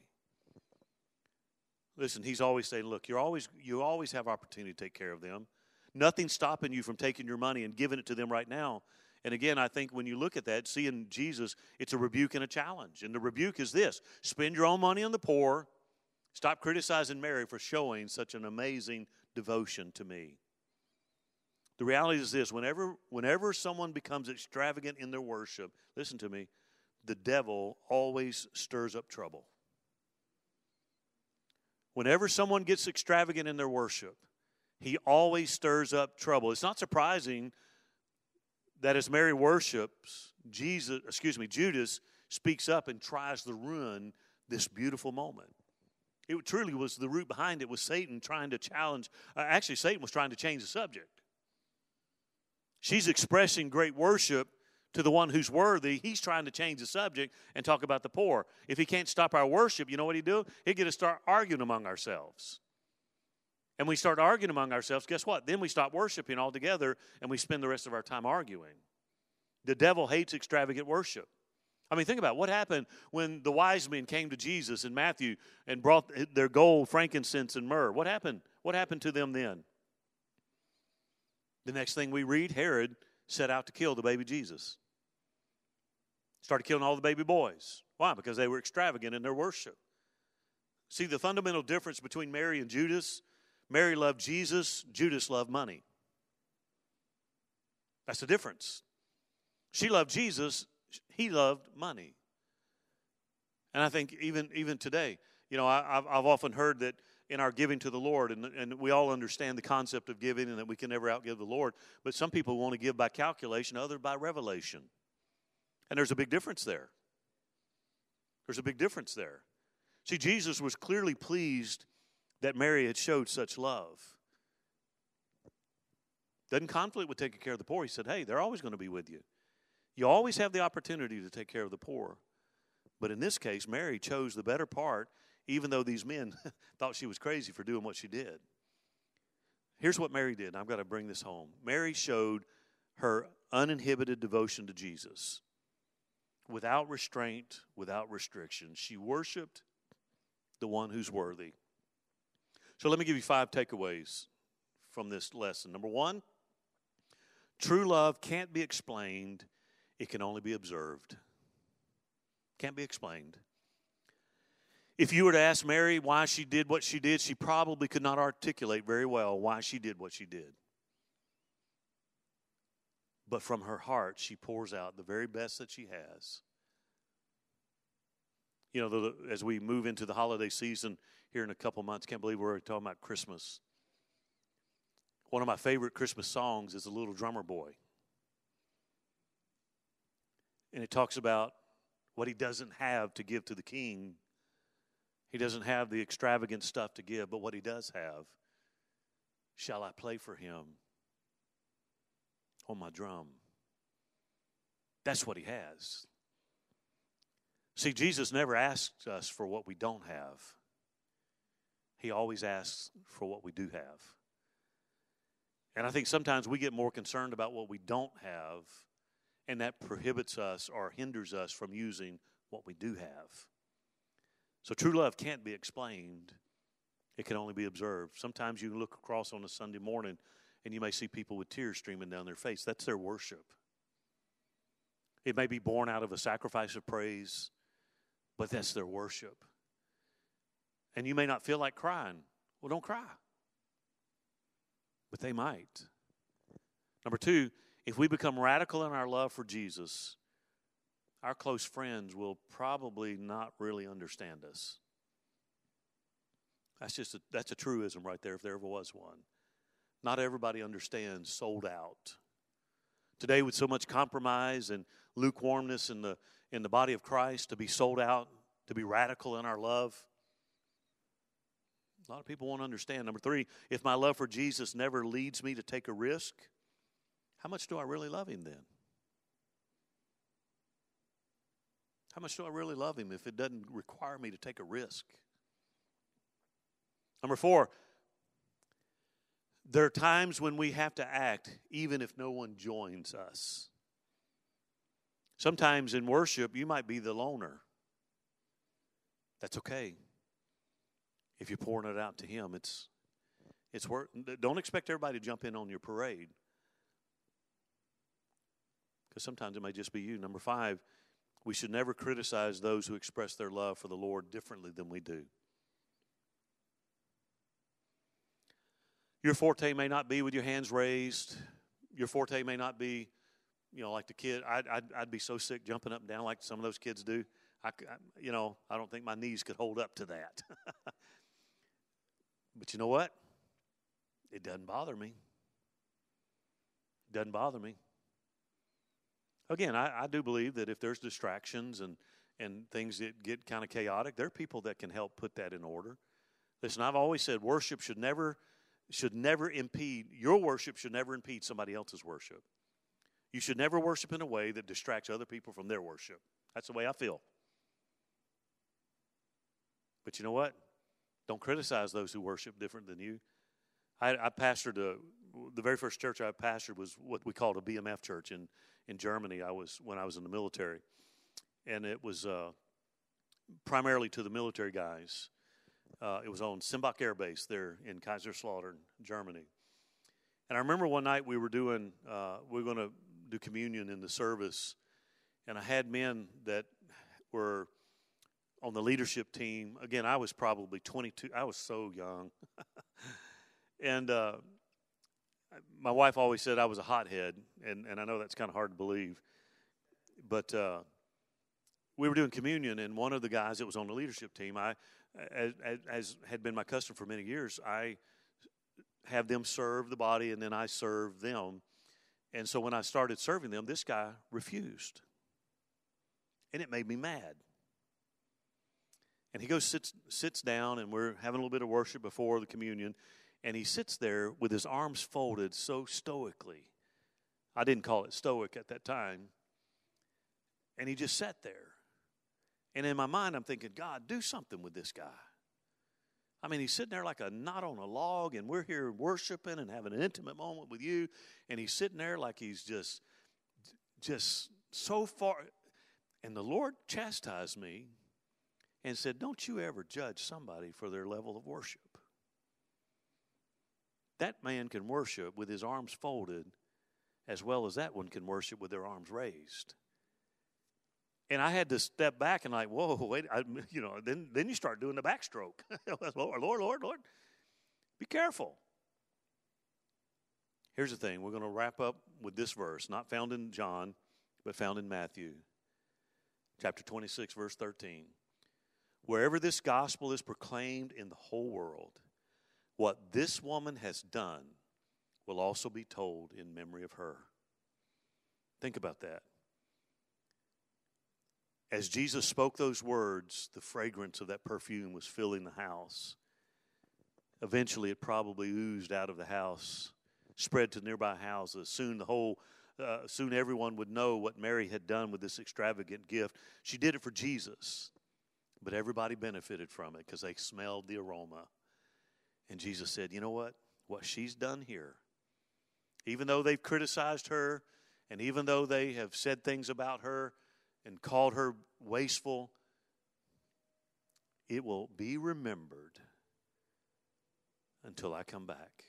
Listen, he's always saying, look, you're always, you always have opportunity to take care of them. Nothing's stopping you from taking your money and giving it to them right now. And again, I think when you look at that, seeing Jesus, it's a rebuke and a challenge. And the rebuke is this spend your own money on the poor. Stop criticizing Mary for showing such an amazing devotion to me. The reality is this whenever, whenever someone becomes extravagant in their worship, listen to me, the devil always stirs up trouble. Whenever someone gets extravagant in their worship, he always stirs up trouble. It's not surprising that as Mary worships, Jesus, excuse me, Judas speaks up and tries to ruin this beautiful moment. It truly was the root behind it was Satan trying to challenge. Uh, actually, Satan was trying to change the subject. She's expressing great worship, to the one who's worthy, he's trying to change the subject and talk about the poor. If he can't stop our worship, you know what he'd do? He'd get us start arguing among ourselves. And we start arguing among ourselves, guess what? Then we stop worshiping altogether and we spend the rest of our time arguing. The devil hates extravagant worship. I mean, think about it. what happened when the wise men came to Jesus in Matthew and brought their gold, frankincense, and myrrh. What happened? What happened to them then? The next thing we read, Herod set out to kill the baby Jesus. Started killing all the baby boys. Why? Because they were extravagant in their worship. See, the fundamental difference between Mary and Judas Mary loved Jesus, Judas loved money. That's the difference. She loved Jesus, he loved money. And I think even, even today, you know, I, have I've often heard that in our giving to the Lord, and, and we all understand the concept of giving and that we can never outgive the Lord, but some people want to give by calculation, others by revelation. And there's a big difference there. There's a big difference there. See, Jesus was clearly pleased that Mary had showed such love. Doesn't conflict with taking care of the poor. He said, hey, they're always going to be with you. You always have the opportunity to take care of the poor. But in this case, Mary chose the better part, even though these men thought she was crazy for doing what she did. Here's what Mary did. I've got to bring this home. Mary showed her uninhibited devotion to Jesus without restraint, without restriction. She worshiped the one who's worthy. So let me give you five takeaways from this lesson. Number one, true love can't be explained, it can only be observed. Can't be explained. If you were to ask Mary why she did what she did, she probably could not articulate very well why she did what she did. But from her heart, she pours out the very best that she has. You know, the, as we move into the holiday season here in a couple months, can't believe we're talking about Christmas. One of my favorite Christmas songs is The Little Drummer Boy. And it talks about what he doesn't have to give to the king. He doesn't have the extravagant stuff to give, but what he does have, shall I play for him on my drum? That's what he has. See, Jesus never asks us for what we don't have, he always asks for what we do have. And I think sometimes we get more concerned about what we don't have, and that prohibits us or hinders us from using what we do have. So true love can't be explained, it can only be observed. Sometimes you look across on a Sunday morning and you may see people with tears streaming down their face. That's their worship. It may be born out of a sacrifice of praise, but that's their worship. And you may not feel like crying. Well, don't cry but they might. Number two, if we become radical in our love for Jesus, our close friends will probably not really understand us. That's just a, that's a truism right there, if there ever was one. Not everybody understands sold out. Today, with so much compromise and lukewarmness in the in the body of Christ, to be sold out, to be radical in our love, a lot of people won't understand. Number three, if my love for Jesus never leads me to take a risk, how much do I really love him then? How much do I really love him if it doesn't require me to take a risk? Number four, there are times when we have to act even if no one joins us. Sometimes in worship, you might be the loner. That's okay if you're pouring it out to Him, it's it's worth. Don't expect everybody to jump in on your parade, because sometimes it may just be you. Number five, we should never criticize those who express their love for the Lord differently than we do. Your forte may not be with your hands raised. Your forte may not be, you know, like the kid. I'd, I'd, I'd be so sick jumping up and down like some of those kids do. I, you know, I don't think my knees could hold up to that. But you know what? It doesn't bother me. It doesn't bother me. Again, I, I do believe that if there's distractions and, and things that get kind of chaotic, there are people that can help put that in order. Listen, I've always said worship should never should never impede your worship should never impede somebody else's worship. You should never worship in a way that distracts other people from their worship. That's the way I feel. But you know what? Don't criticize those who worship different than you. I, I pastored a, the very first church I pastored was what we called a BMF church in, in Germany. I was when I was in the military, and it was uh, primarily to the military guys. Uh, it was on Sembach Air Base there in Kaiserslautern, Germany. And I remember one night we were doing uh, we were going to do communion in the service, and I had men that were on the leadership team. Again, I was probably 22. I was so young. and uh, my wife always said I was a hothead, and, and I know that's kind of hard to believe. But uh, we were doing communion, and one of the guys that was on the leadership team, I, as, as had been my custom for many years, I have them serve the body, and then I serve them. And so when I started serving them, this guy refused. And it made me mad. And he goes, sits, sits down, and we're having a little bit of worship before the communion. And he sits there with his arms folded so stoically. I didn't call it stoic at that time. And he just sat there. And in my mind, I'm thinking, God, do something with this guy. I mean, he's sitting there like a knot on a log, and we're here worshiping and having an intimate moment with you. And he's sitting there like he's just, just so far. And the Lord chastised me and said, Don't you ever judge somebody for their level of worship. That man can worship with his arms folded as well as that one can worship with their arms raised. And I had to step back and like, whoa, wait, I, you know, then then you start doing the backstroke. Lord, Lord, Lord, Lord, be careful. Here's the thing: we're going to wrap up with this verse, not found in John, but found in Matthew, chapter 26, verse 13. wherever this gospel is proclaimed in the whole world, what this woman has done will also be told in memory of her. Think about that. As Jesus spoke those words, the fragrance of that perfume was filling the house. Eventually, it probably oozed out of the house, spread to nearby houses. Soon, the whole uh, soon everyone would know what Mary had done with this extravagant gift. She did it for Jesus, but everybody benefited from it because they smelled the aroma. And Jesus said, You know what? What she's done here, even though they've criticized her, and even though they have said things about her and called her wasteful, it will be remembered until I come back.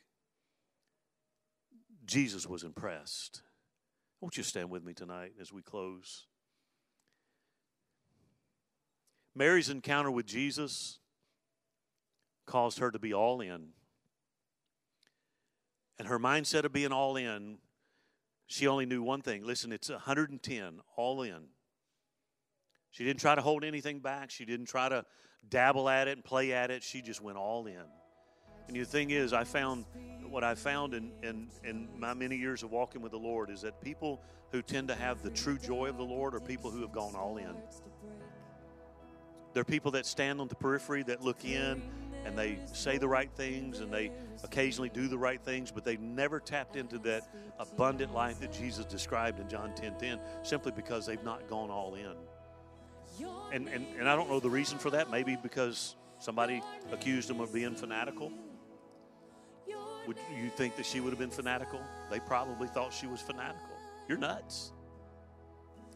Jesus was impressed. Won't you stand with me tonight as we close? Mary's encounter with Jesus caused her to be all in. And her mindset of being all in, she only knew one thing. Listen, it's 110, all in. She didn't try to hold anything back. She didn't try to dabble at it and play at it. She just went all in. And the thing is, I found what I found in, in, in my many years of walking with the Lord is that people who tend to have the true joy of the Lord are people who have gone all in. There are people that stand on the periphery that look in and they say the right things and they occasionally do the right things, but they've never tapped into that abundant life that Jesus described in John 10 10 simply because they've not gone all in. And, and, and I don't know the reason for that. Maybe because somebody accused him of being fanatical. Would you think that she would have been fanatical? They probably thought she was fanatical. You're nuts.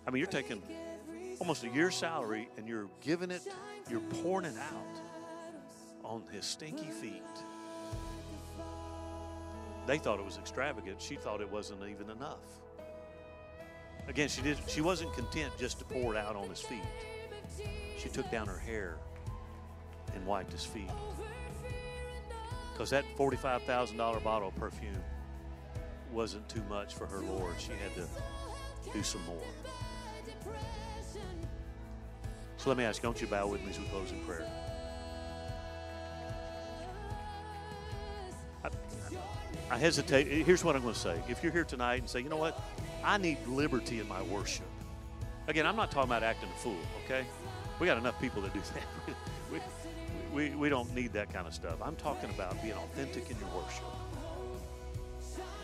I mean, you're taking almost a year's salary and you're giving it, you're pouring it out on his stinky feet. They thought it was extravagant. She thought it wasn't even enough. Again, she did she wasn't content just to pour it out on his feet. She took down her hair and wiped his feet. Because that $45,000 bottle of perfume wasn't too much for her Lord. She had to do some more. So let me ask, don't you bow with me as we close in prayer? I, I hesitate. Here's what I'm going to say. If you're here tonight and say, you know what, I need liberty in my worship. Again, I'm not talking about acting a fool, okay? We got enough people that do that. we, we, we don't need that kind of stuff. I'm talking about being authentic in your worship.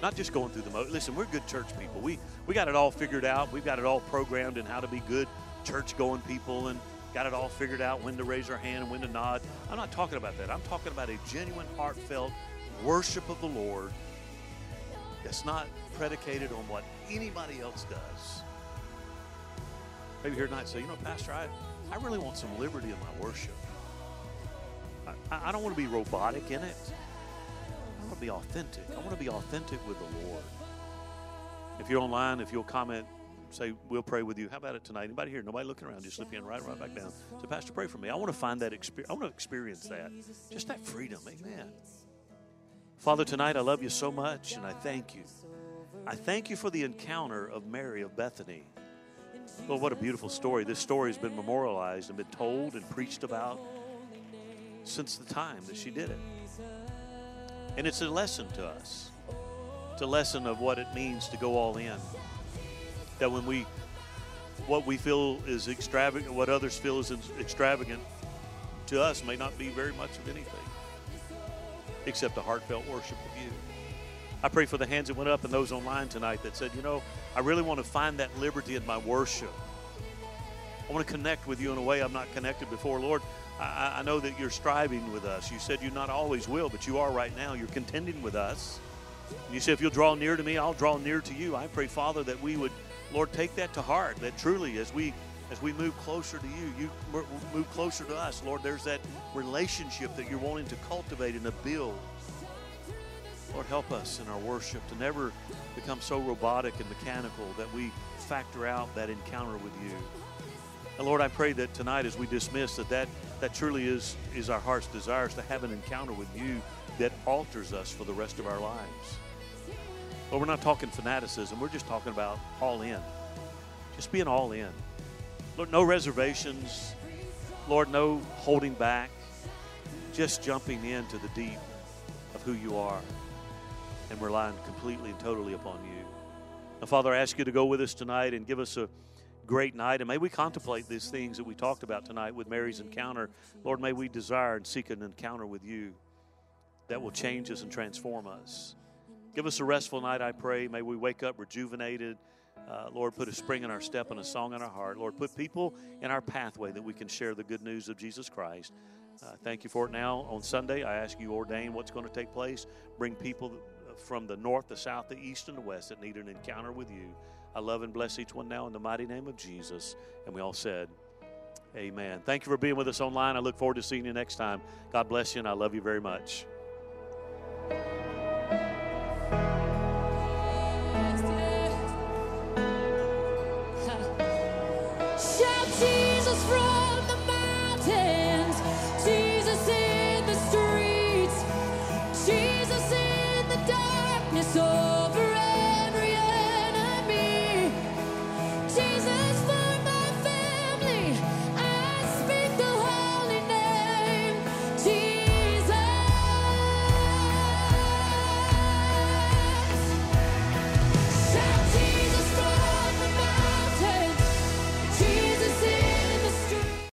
Not just going through the mo. Listen, we're good church people. We we got it all figured out. We've got it all programmed in how to be good church going people and got it all figured out when to raise our hand and when to nod. I'm not talking about that. I'm talking about a genuine, heartfelt worship of the Lord that's not predicated on what anybody else does. Maybe here tonight say, you know, Pastor, I, I really want some liberty in my worship. I, I don't want to be robotic in it. I want to be authentic. I want to be authentic with the Lord. If you're online, if you'll comment, say, we'll pray with you. How about it tonight? Anybody here? Nobody looking around. Just slip in right, right back down. So, Pastor, pray for me. I want to find that experience. I want to experience that. Just that freedom. Amen. Father, tonight I love you so much and I thank you. I thank you for the encounter of Mary of Bethany. Well, what a beautiful story. This story has been memorialized and been told and preached about since the time that she did it. And it's a lesson to us. It's a lesson of what it means to go all in. That when we, what we feel is extravagant, what others feel is extravagant, to us may not be very much of anything except a heartfelt worship of you. I pray for the hands that went up and those online tonight that said, you know, I really want to find that liberty in my worship. I want to connect with you in a way I'm not connected before. Lord, I, I know that you're striving with us. You said you not always will, but you are right now. You're contending with us. And you said, if you'll draw near to me, I'll draw near to you. I pray, Father, that we would, Lord, take that to heart. That truly, as we as we move closer to you, you move closer to us, Lord. There's that relationship that you're wanting to cultivate and to build. Lord, help us in our worship to never become so robotic and mechanical that we factor out that encounter with you. And Lord, I pray that tonight as we dismiss that that, that truly is, is our heart's desires to have an encounter with you that alters us for the rest of our lives. But we're not talking fanaticism. We're just talking about all in. Just being all in. Lord, no reservations. Lord, no holding back, just jumping into the deep of who you are and relying completely and totally upon you. Now, Father, I ask you to go with us tonight and give us a great night. And may we contemplate these things that we talked about tonight with Mary's encounter. Lord, may we desire and seek an encounter with you that will change us and transform us. Give us a restful night, I pray. May we wake up rejuvenated. Uh, Lord, put a spring in our step and a song in our heart. Lord, put people in our pathway that we can share the good news of Jesus Christ. Uh, thank you for it now. On Sunday, I ask you ordain what's going to take place. Bring people from the north, the south, the east, and the west that need an encounter with you. I love and bless each one now in the mighty name of Jesus. And we all said, Amen. Thank you for being with us online. I look forward to seeing you next time. God bless you, and I love you very much.